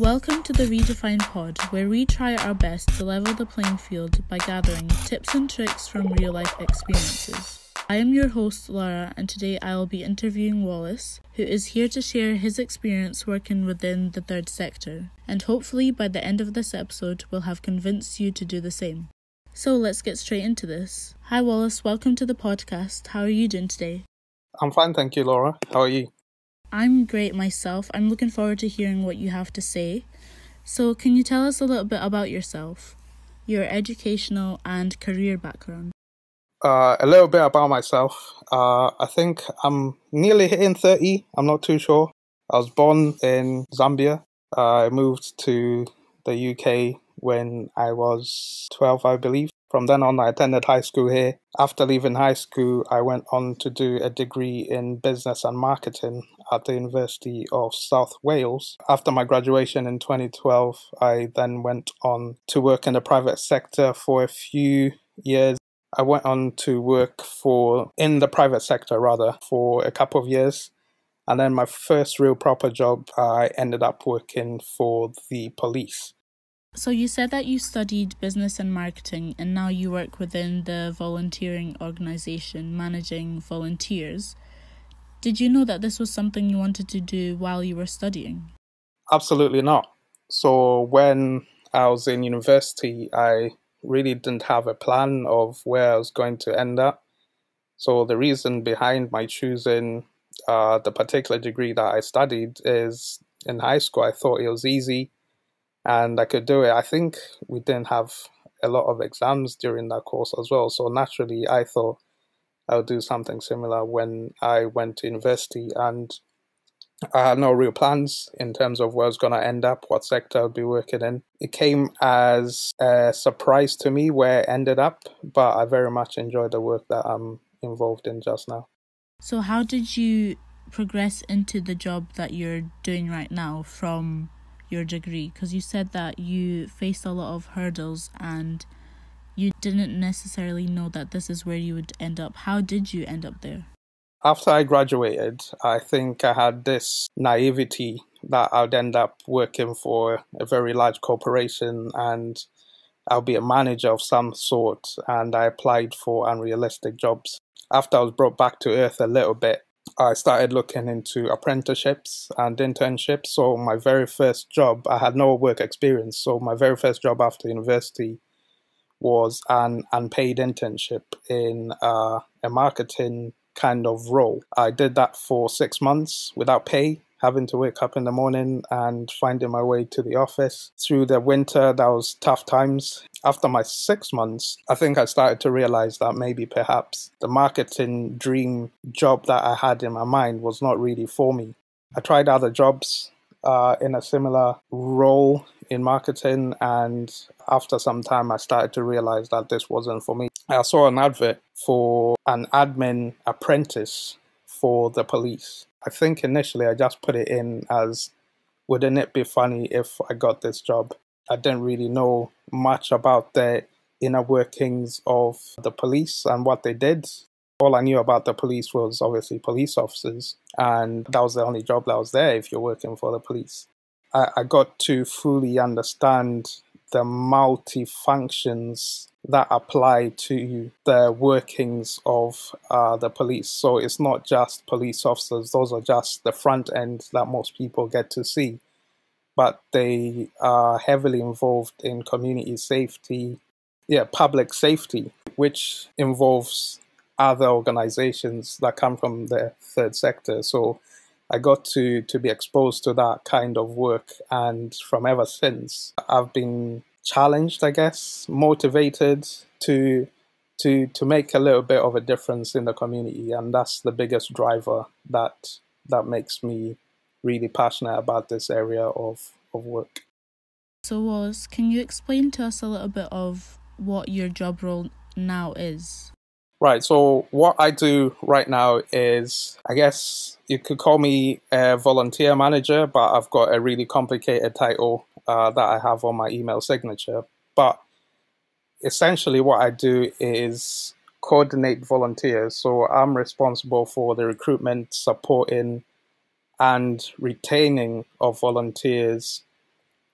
Welcome to the Redefine Pod, where we try our best to level the playing field by gathering tips and tricks from real life experiences. I am your host, Laura, and today I will be interviewing Wallace, who is here to share his experience working within the third sector. And hopefully, by the end of this episode, we'll have convinced you to do the same. So let's get straight into this. Hi, Wallace, welcome to the podcast. How are you doing today? I'm fine, thank you, Laura. How are you? I'm great myself. I'm looking forward to hearing what you have to say. So, can you tell us a little bit about yourself, your educational and career background? Uh, a little bit about myself. Uh, I think I'm nearly hitting 30. I'm not too sure. I was born in Zambia. Uh, I moved to the UK when I was 12, I believe. From then on, I attended high school here. After leaving high school, I went on to do a degree in business and marketing at the University of South Wales. After my graduation in 2012, I then went on to work in the private sector for a few years. I went on to work for in the private sector rather for a couple of years. And then my first real proper job, I ended up working for the police. So, you said that you studied business and marketing and now you work within the volunteering organization managing volunteers. Did you know that this was something you wanted to do while you were studying? Absolutely not. So, when I was in university, I really didn't have a plan of where I was going to end up. So, the reason behind my choosing uh, the particular degree that I studied is in high school, I thought it was easy and I could do it. I think we didn't have a lot of exams during that course as well. So naturally, I thought I would do something similar when I went to university, and I had no real plans in terms of where I was going to end up, what sector I'd be working in. It came as a surprise to me where it ended up, but I very much enjoyed the work that I'm involved in just now. So, how did you progress into the job that you're doing right now from your degree? Because you said that you faced a lot of hurdles and you didn't necessarily know that this is where you would end up. How did you end up there? After I graduated, I think I had this naivety that I'd end up working for a very large corporation and I'll be a manager of some sort. And I applied for unrealistic jobs. After I was brought back to earth a little bit, I started looking into apprenticeships and internships. So my very first job, I had no work experience. So my very first job after university was an unpaid internship in uh, a marketing kind of role. I did that for six months without pay having to wake up in the morning and finding my way to the office. Through the winter, that was tough times. After my six months, I think I started to realize that maybe perhaps the marketing dream job that I had in my mind was not really for me. I tried other jobs uh, in a similar role in marketing, and after some time, I started to realize that this wasn't for me. I saw an advert for an admin apprentice for the police I think initially I just put it in as wouldn't it be funny if I got this job? I didn't really know much about the inner workings of the police and what they did. All I knew about the police was obviously police officers, and that was the only job that was there if you're working for the police. I, I got to fully understand the multi functions that apply to the workings of uh, the police. So it's not just police officers, those are just the front end that most people get to see. But they are heavily involved in community safety, yeah, public safety, which involves other organizations that come from the third sector. So I got to, to be exposed to that kind of work. And from ever since, I've been challenged, I guess, motivated to to to make a little bit of a difference in the community, and that's the biggest driver that that makes me really passionate about this area of of work. So, Wallace, can you explain to us a little bit of what your job role now is? Right. So, what I do right now is, I guess you could call me a volunteer manager, but I've got a really complicated title uh, that I have on my email signature. But essentially, what I do is coordinate volunteers. So I'm responsible for the recruitment, supporting, and retaining of volunteers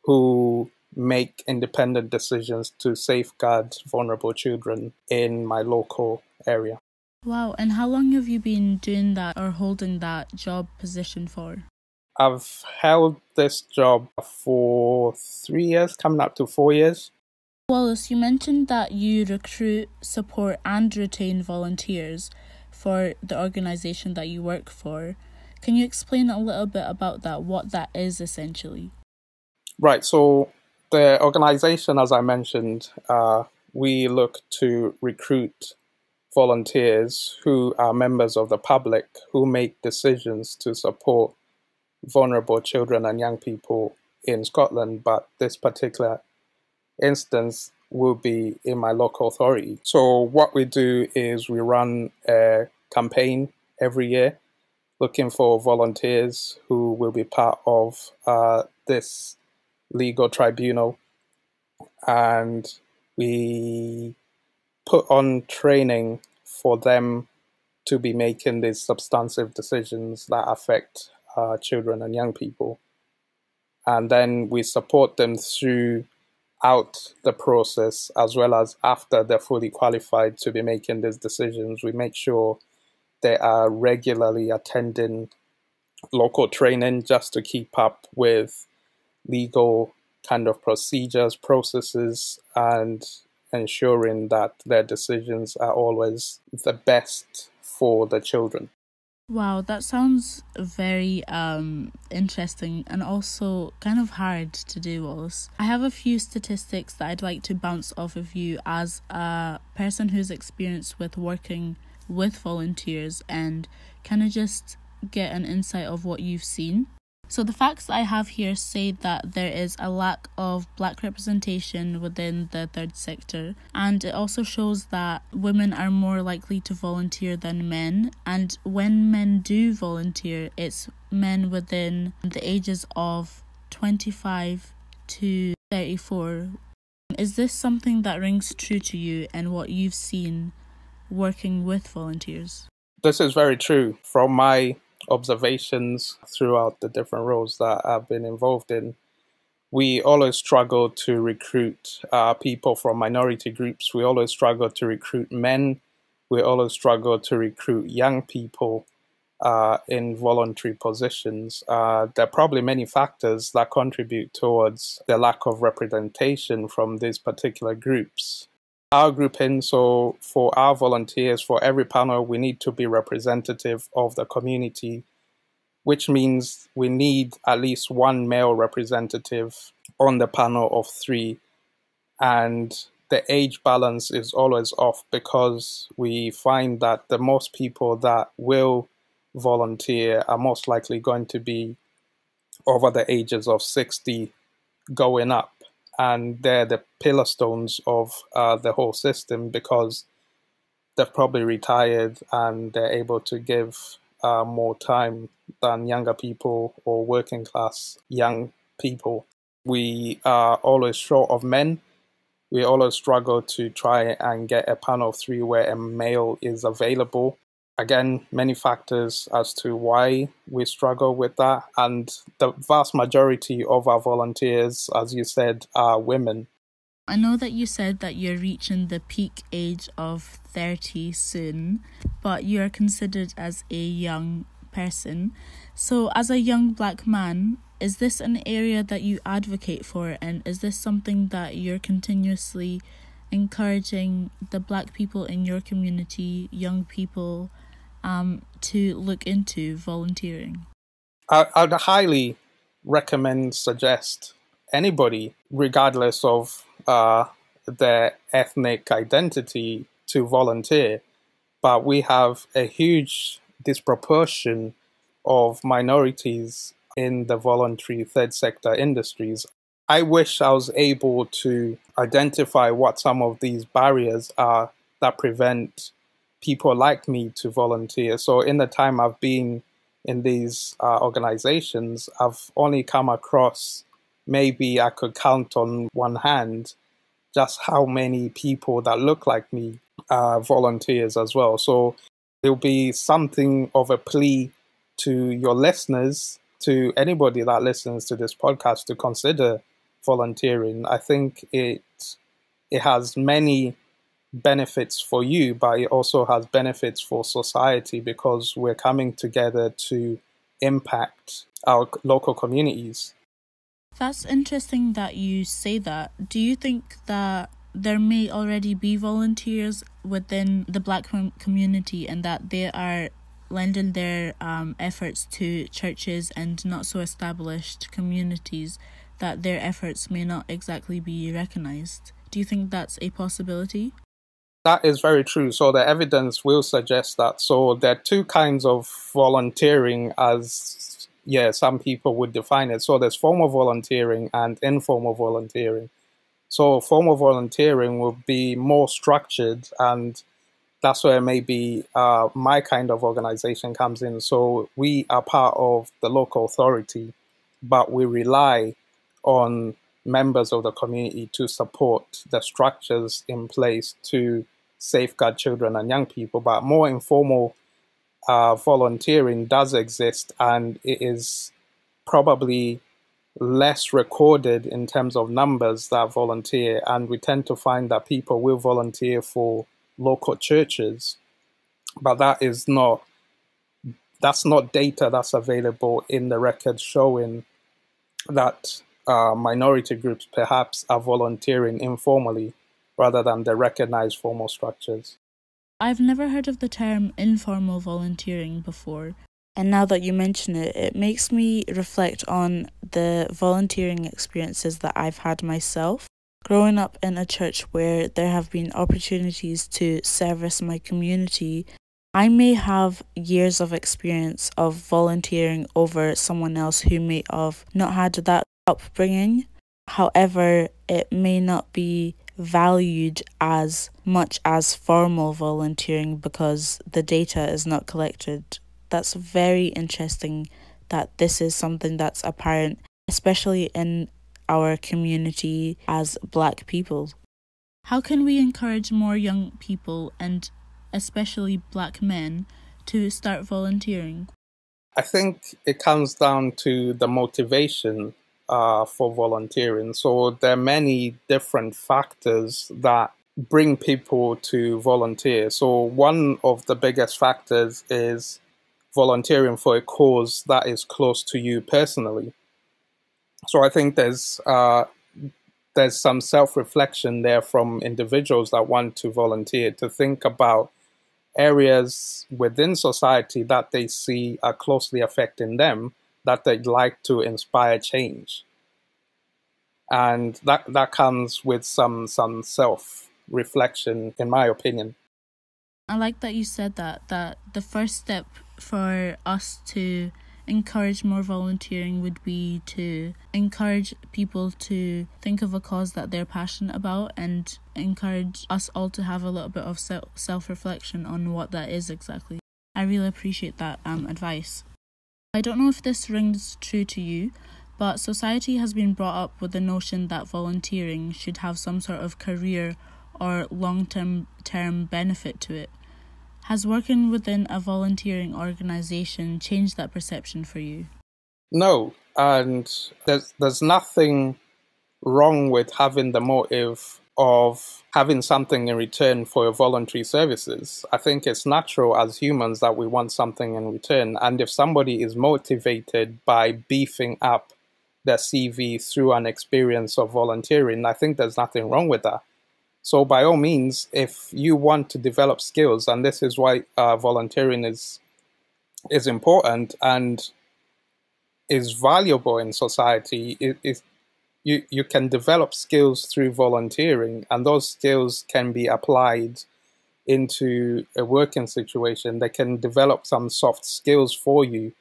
who make independent decisions to safeguard vulnerable children in my local area. Wow, and how long have you been doing that or holding that job position for? I've held this job for three years, coming up to four years. Wallace, you mentioned that you recruit, support, and retain volunteers for the organization that you work for. Can you explain a little bit about that, what that is essentially? Right, so the organization, as I mentioned, uh, we look to recruit volunteers who are members of the public who make decisions to support vulnerable children and young people in Scotland, but this particular instance will be in my local authority. So, what we do is we run a campaign every year looking for volunteers who will be part of uh, this legal tribunal. And we put on training for them to be making these substantive decisions that affect uh, children and young people. And then we support them throughout the process as well as after they're fully qualified to be making these decisions. We make sure they are regularly attending local training just to keep up with legal kind of procedures, processes, and ensuring that their decisions are always the best for the children. Wow, that sounds very um, interesting and also kind of hard to do, Wallace. I have a few statistics that I'd like to bounce off of you as a person who's experienced with working with volunteers and kind of just get an insight of what you've seen. So, the facts I have here say that there is a lack of black representation within the third sector, and it also shows that women are more likely to volunteer than men. And when men do volunteer, it's men within the ages of 25 to 34. Is this something that rings true to you and what you've seen working with volunteers? This is very true. From my observations throughout the different roles that I've been involved in, we always struggle to recruit uh, people from minority groups. We always struggle to recruit men. We always struggle to recruit young people uh, in voluntary positions. Uh, there are probably many factors that contribute towards the lack of representation from these particular groups our grouping, so for our volunteers, for every panel, we need to be representative of the community, which means we need at least one male representative on the panel of three. And the age balance is always off because we find that the most people that will volunteer are most likely going to be over the ages of 60 going up and they're the pillar stones of uh, the whole system because they've probably retired and they're able to give uh, more time than younger people or working class young people. We are always short of men. We always struggle to try and get a panel of three where a male is available again, many factors as to why we struggle with that. And the vast majority of our volunteers, as you said, are women. I know that you said that you're reaching the peak age of 30 soon, but you're considered as a young person. So, as a young black man, is this an area that you advocate for, and is this something that you're continuously encouraging the black people in your community, young people, um, to look into volunteering? I, I'd highly recommend, suggest anybody, regardless of uh, their ethnic identity, to volunteer. But we have a huge disproportion of minorities in the voluntary third sector industries. I wish I was able to identify what some of these barriers are that prevent people like me to volunteer. So in the time I've been in these uh, organizations, I've only come across maybe I could count on one hand just how many people that look like me are volunteers as well. So it'll be something of a plea to your listeners, to anybody that listens to this podcast to consider volunteering, I think it it has many benefits for you, but it also has benefits for society because we're coming together to impact our local communities. That's interesting that you say that. Do you think that there may already be volunteers within the black community and that they are lending their um, efforts to churches and not so established communities that their efforts may not exactly be recognized? Do you think that's a possibility? That is very true. So the evidence will suggest that. So there are two kinds of volunteering as yeah, some people would define it. So there's formal volunteering and informal volunteering. So formal volunteering will be more structured and that's where maybe uh, my kind of organization comes in. So we are part of the local authority, but we rely on members of the community to support the structures in place to safeguard children and young people, but more informal uh, volunteering does exist and it is probably less recorded in terms of numbers that volunteer. And we tend to find that people will volunteer for local churches, but that is not that's not data that's available in the records showing that uh, minority groups perhaps are volunteering informally rather than the recognized formal structures. I've never heard of the term informal volunteering before. And now that you mention it, it makes me reflect on the volunteering experiences that I've had myself. Growing up in a church where there have been opportunities to service my community, I may have years of experience of volunteering over someone else who may have not had that upbringing. However, it may not be valued as much as formal volunteering because the data is not collected. That's very interesting that this is something that's apparent, especially in our community as black people. How can we encourage more young people and especially black men to start volunteering? I think it comes down to the motivation uh, for volunteering. So there are many different factors that bring people to volunteer. So one of the biggest factors is volunteering for a cause that is close to you personally. So I think there's uh, there's some self-reflection there from individuals that want to volunteer to think about areas within society that they see are closely affecting them that they'd like to inspire change. And that, that comes with some, some self reflection, in my opinion. I like that you said that, that the first step for us to encourage more volunteering would be to encourage people to think of a cause that they're passionate about and encourage us all to have a little bit of self reflection on what that is exactly. I really appreciate that um, advice. I don't know if this rings true to you, but society has been brought up with the notion that volunteering should have some sort of career or long term term benefit to it. Has working within a volunteering organization changed that perception for you? No, and there's there's nothing wrong with having the motive of having something in return for your voluntary services. I think it's natural as humans that we want something in return. And if somebody is motivated by beefing up their CV through an experience of volunteering, I think there's nothing wrong with that. So, by all means, if you want to develop skills, and this is why uh, volunteering is is important and is valuable in society, it, you, you can develop skills through volunteering, and those skills can be applied into a working situation. They can develop some soft skills for you,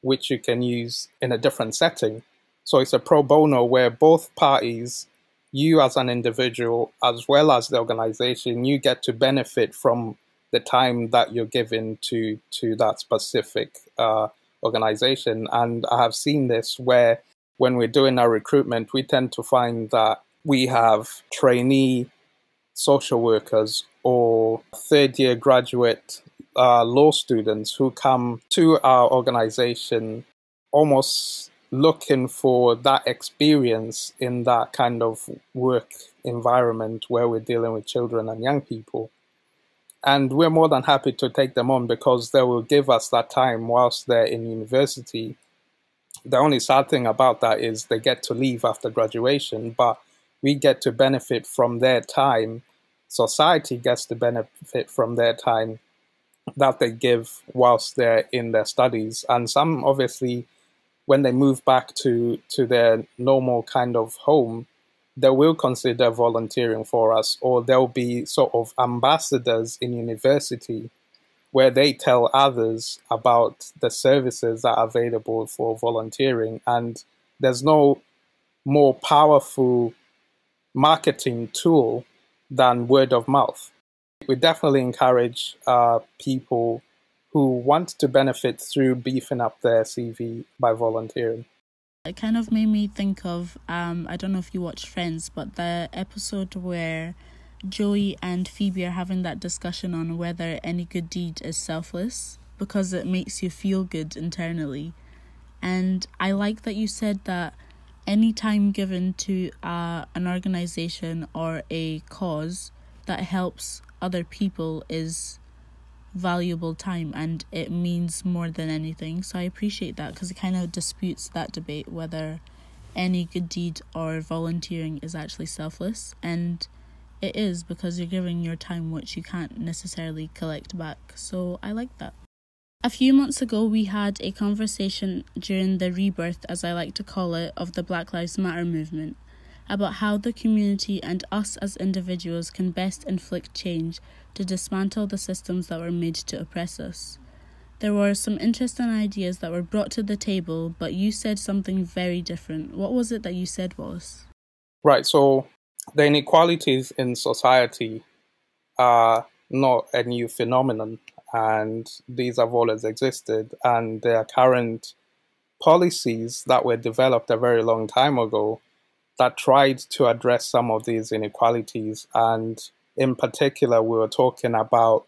which you can use in a different setting. So it's a pro bono where both parties, you as an individual, as well as the organization, you get to benefit from the time that you're given to to that specific uh, organization. And I have seen this where when we're doing our recruitment, we tend to find that we have trainee social workers or third year graduate uh, law students who come to our organization almost looking for that experience in that kind of work environment where we're dealing with children and young people. And we're more than happy to take them on because they will give us that time whilst they're in university. The only sad thing about that is they get to leave after graduation, but we get to benefit from their time. Society gets to benefit from their time that they give whilst they're in their studies. And some obviously, when they move back to, to their normal kind of home, they will consider volunteering for us, or they'll be sort of ambassadors in university where they tell others about the services that are available for volunteering. And there's no more powerful marketing tool than word of mouth. We definitely encourage uh, people who want to benefit through beefing up their CV by volunteering. It kind of made me think of um, I don't know if you watched Friends, but the episode where Joey and Phoebe are having that discussion on whether any good deed is selfless because it makes you feel good internally. And I like that you said that any time given to uh, an organization or a cause that helps other people is valuable time and it means more than anything. So I appreciate that because it kind of disputes that debate whether any good deed or volunteering is actually selfless. And it is because you're giving your time which you can't necessarily collect back. So I like that. A few months ago, we had a conversation during the rebirth, as I like to call it, of the Black Lives Matter movement about how the community and us as individuals can best inflict change to dismantle the systems that were made to oppress us. There were some interesting ideas that were brought to the table, but you said something very different. What was it that you said was? Right, so the inequalities in society are not a new phenomenon and these have always existed. And there are current policies that were developed a very long time ago that tried to address some of these inequalities. And in particular, we were talking about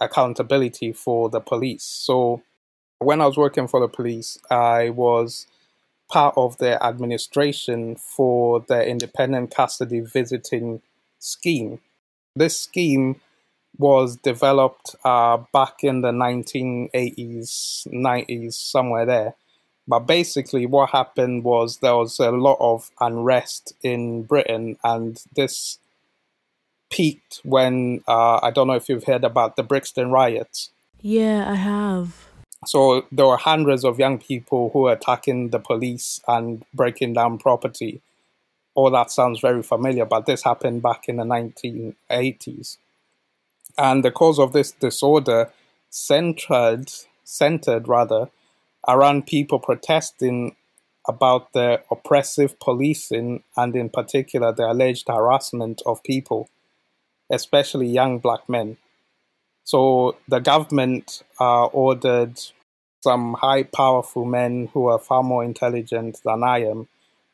accountability for the police. So when I was working for the police, I was part of the administration for the independent custody visiting scheme. This scheme was developed uh, back in the 1980s, 90s, somewhere there. But basically, what happened was there was a lot of unrest in Britain, and this peaked when uh, I don't know if you've heard about the Brixton riots. Yeah, I have. So there were hundreds of young people who were attacking the police and breaking down property. All that sounds very familiar, but this happened back in the 1980s. And the cause of this disorder centered, centered rather, around people protesting about the oppressive policing and, in particular, the alleged harassment of people, especially young black men. So the government uh, ordered some high, powerful men who are far more intelligent than I am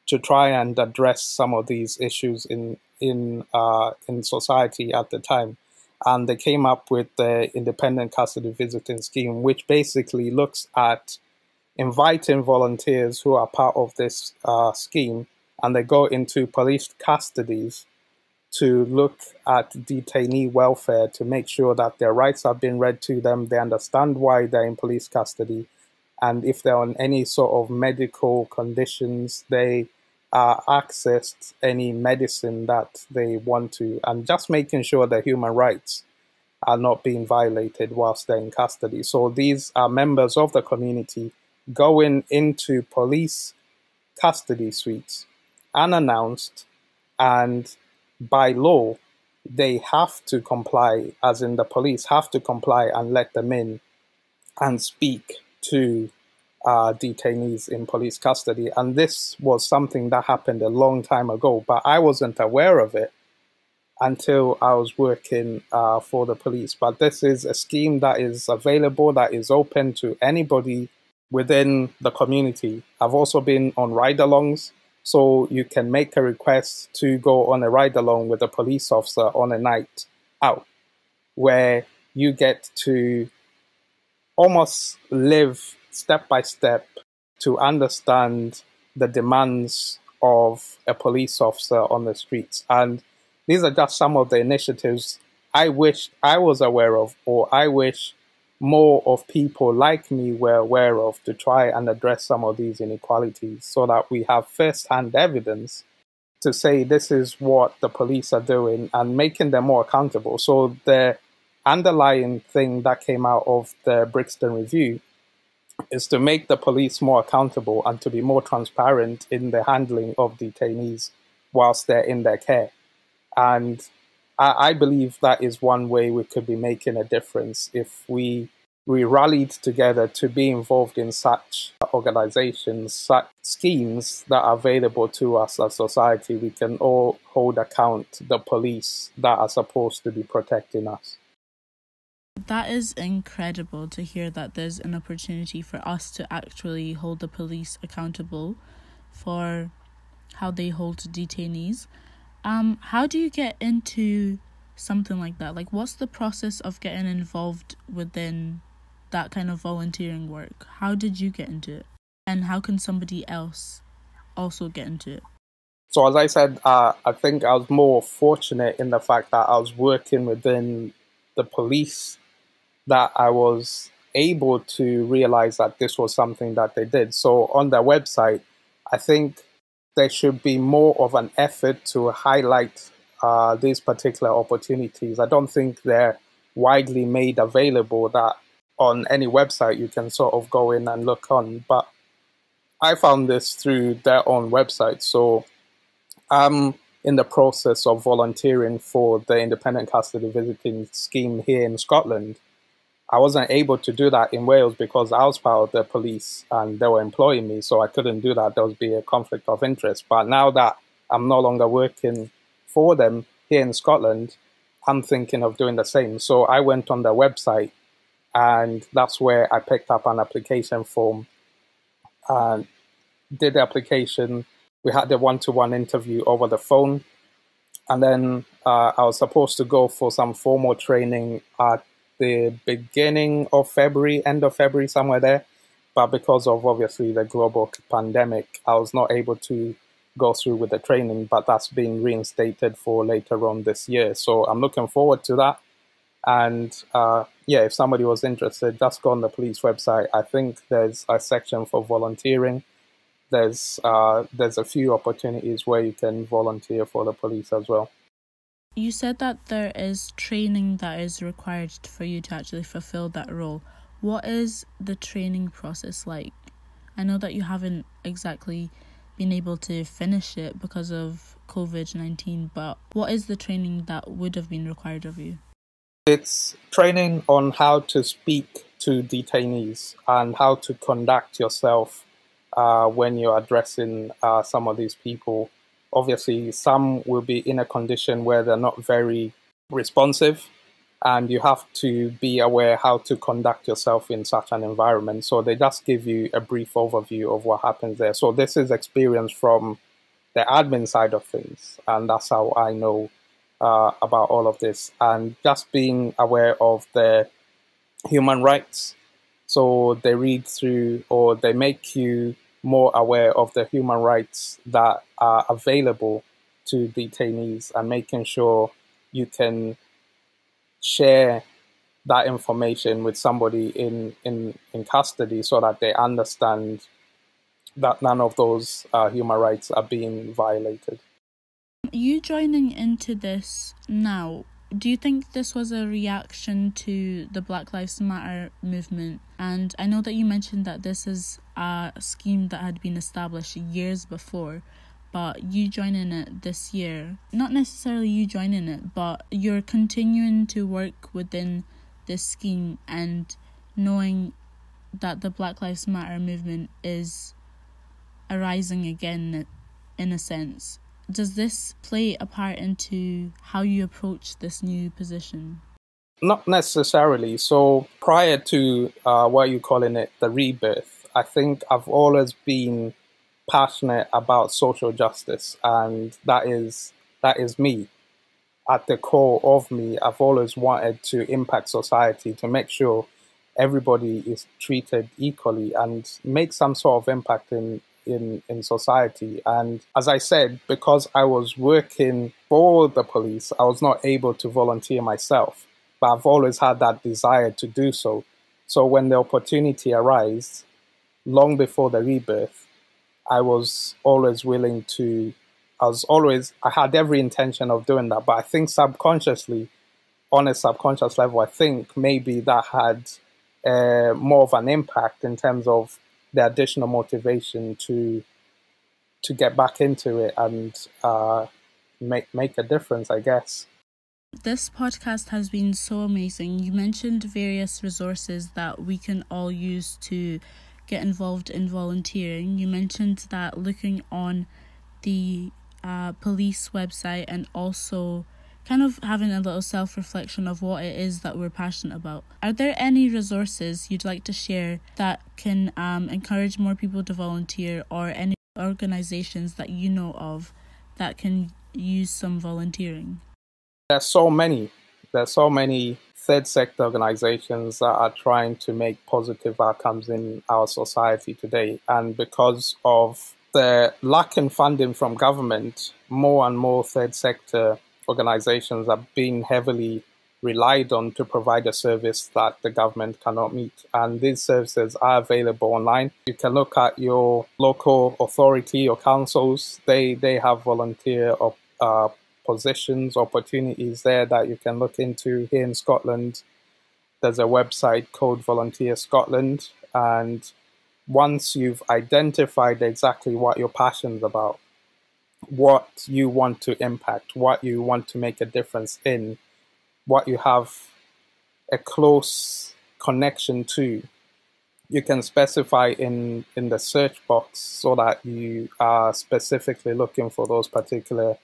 to try and address some of these issues in in uh, in society at the time. And they came up with the independent custody visiting scheme, which basically looks at inviting volunteers who are part of this uh, scheme and they go into police custodies to look at detainee welfare to make sure that their rights have been read to them, they understand why they're in police custody, and if they're on any sort of medical conditions, they uh, accessed any medicine that they want to, and just making sure that human rights are not being violated whilst they're in custody. So these are members of the community going into police custody suites unannounced, and by law, they have to comply, as in the police have to comply and let them in and speak to uh, detainees in police custody. And this was something that happened a long time ago, but I wasn't aware of it until I was working uh, for the police. But this is a scheme that is available, that is open to anybody within the community. I've also been on ride alongs, so you can make a request to go on a ride along with a police officer on a night out, where you get to almost live step by step to understand the demands of a police officer on the streets. And these are just some of the initiatives I wish I was aware of, or I wish more of people like me were aware of to try and address some of these inequalities so that we have first hand evidence to say this is what the police are doing and making them more accountable. So the underlying thing that came out of the Brixton Review is to make the police more accountable and to be more transparent in the handling of detainees whilst they're in their care. And I, I believe that is one way we could be making a difference if we we rallied together to be involved in such organizations, such schemes that are available to us as society. We can all hold account the police that are supposed to be protecting us. That is incredible to hear that there's an opportunity for us to actually hold the police accountable for how they hold detainees. Um, how do you get into something like that? Like, what's the process of getting involved within that kind of volunteering work? How did you get into it? And how can somebody else also get into it? So, as I said, uh, I think I was more fortunate in the fact that I was working within the police that I was able to realize that this was something that they did. So, on their website, I think there should be more of an effort to highlight uh, these particular opportunities. I don't think they're widely made available that on any website you can sort of go in and look on. But I found this through their own website. So I'm in the process of volunteering for the independent custody visiting scheme here in Scotland. I wasn't able to do that in Wales because I was part of the police and they were employing me, so I couldn't do that. There would be a conflict of interest. But now that I'm no longer working for them here in Scotland, I'm thinking of doing the same. So I went on their website and that's where I picked up an application form and did the application. We had the one to one interview over the phone. And then uh, I was supposed to go for some formal training at the beginning of February, end of February, somewhere there. But because of obviously the global pandemic, I was not able to go through with the training, but that's been reinstated for later on this year. So I'm looking forward to that. And uh, yeah, if somebody was interested, just go on the police website. I think there's a section for volunteering. There's uh, there's a few opportunities where you can volunteer for the police as well. You said that there is training that is required for you to actually fulfill that role. What is the training process like? I know that you haven't exactly been able to finish it because of COVID 19, but what is the training that would have been required of you? It's training on how to speak to detainees and how to conduct yourself uh, when you're addressing uh, some of these people obviously some will be in a condition where they're not very responsive and you have to be aware how to conduct yourself in such an environment. So they just give you a brief overview of what happens there. So this is experience from the admin side of things and that's how i know uh, about all of this. And just being aware of the human rights. So they read through or they make you more aware of the human rights that are available to detainees and making sure you can share that information with somebody in, in, in custody so that they understand that none of those uh, human rights are being violated. You joining into this now, do you think this was a reaction to the Black Lives Matter movement? And I know that you mentioned that this is a scheme that had been established years before, but you joining it this year, not necessarily you joining it, but you're continuing to work within this scheme and knowing that the Black Lives Matter movement is arising again in a sense does this play a part into how you approach this new position? Not necessarily. So prior to uh, what you're calling it, the rebirth, I think I've always been passionate about social justice, and that is that is me. At the core of me, I've always wanted to impact society to make sure everybody is treated equally and make some sort of impact in in, in society. And as I said, because I was working for the police, I was not able to volunteer myself. But I've always had that desire to do so. So when the opportunity arose, long before the rebirth, I was always willing to, I was always, I had every intention of doing that. But I think subconsciously, on a subconscious level, I think maybe that had uh, more of an impact in terms of the additional motivation to to get back into it and uh, make make a difference, I guess. This podcast has been so amazing. You mentioned various resources that we can all use to get involved in volunteering. You mentioned that looking on the uh, police website and also kind of having a little self reflection of what it is that we're passionate about. Are there any resources you'd like to share that can um, encourage more people to volunteer or any organizations that you know of that can use some volunteering? There's so many. There's so many third sector organizations that are trying to make positive outcomes in our society today. And because of the lack in funding from government, more and more third sector organizations are being heavily relied on to provide a service that the government cannot meet. And these services are available online. You can look at your local authority or councils. They they have volunteer or uh, positions, opportunities there that you can look into. Here in Scotland, there's a website called Volunteer Scotland, and once you've identified exactly what your passion's about, what you want to impact, what you want to make a difference in, what you have a close connection to, you can specify in, in the search box so that you are specifically looking for those particular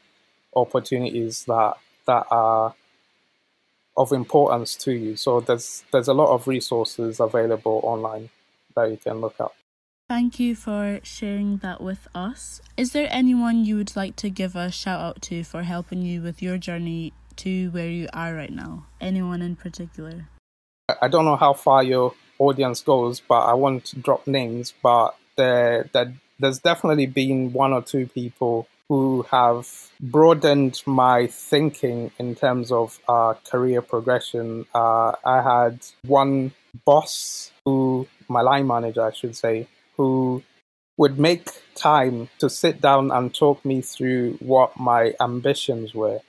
opportunities that that are of importance to you. So there's there's a lot of resources available online that you can look up. Thank you for sharing that with us. Is there anyone you would like to give a shout out to for helping you with your journey to where you are right now? Anyone in particular? I don't know how far your audience goes, but I want to drop names. But there, there, there's definitely been one or two people who have broadened my thinking in terms of uh, career progression. Uh, I had one boss who, my line manager, I should say, who would make time to sit down and talk me through what my ambitions were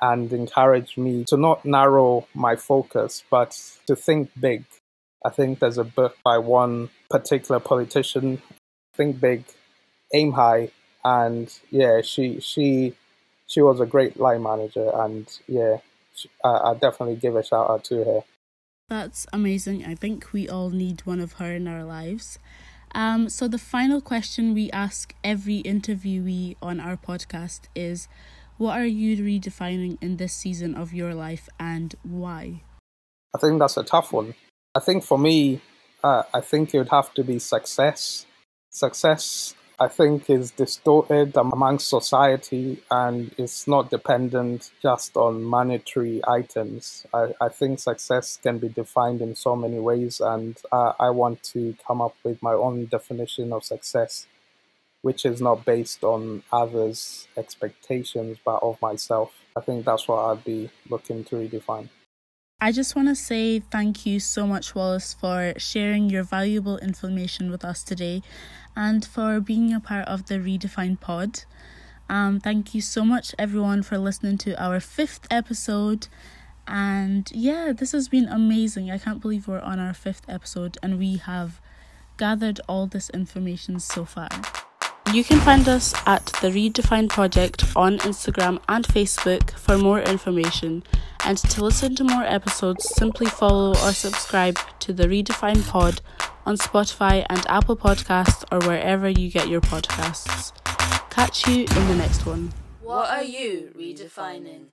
and encourage me to not narrow my focus but to think big. I think there's a book by one particular politician, Think Big, Aim High, and yeah, she she she was a great line manager, and yeah, she, I, I definitely give a shout out to her. That's amazing. I think we all need one of her in our lives. Um, so, the final question we ask every interviewee on our podcast is What are you redefining in this season of your life and why? I think that's a tough one. I think for me, uh, I think it would have to be success. Success I think is distorted amongst society and it's not dependent just on monetary items. I, I think success can be defined in so many ways, and uh, I want to come up with my own definition of success, which is not based on others' expectations but of myself. I think that's what I'd be looking to redefine. I just want to say thank you so much, Wallace, for sharing your valuable information with us today and for being a part of the Redefine Pod. Um, thank you so much, everyone, for listening to our fifth episode. And yeah, this has been amazing. I can't believe we're on our fifth episode and we have gathered all this information so far. You can find us at the Redefine Project on Instagram and Facebook for more information. And to listen to more episodes, simply follow or subscribe to the Redefine Pod on Spotify and Apple Podcasts or wherever you get your podcasts. Catch you in the next one. What are you redefining?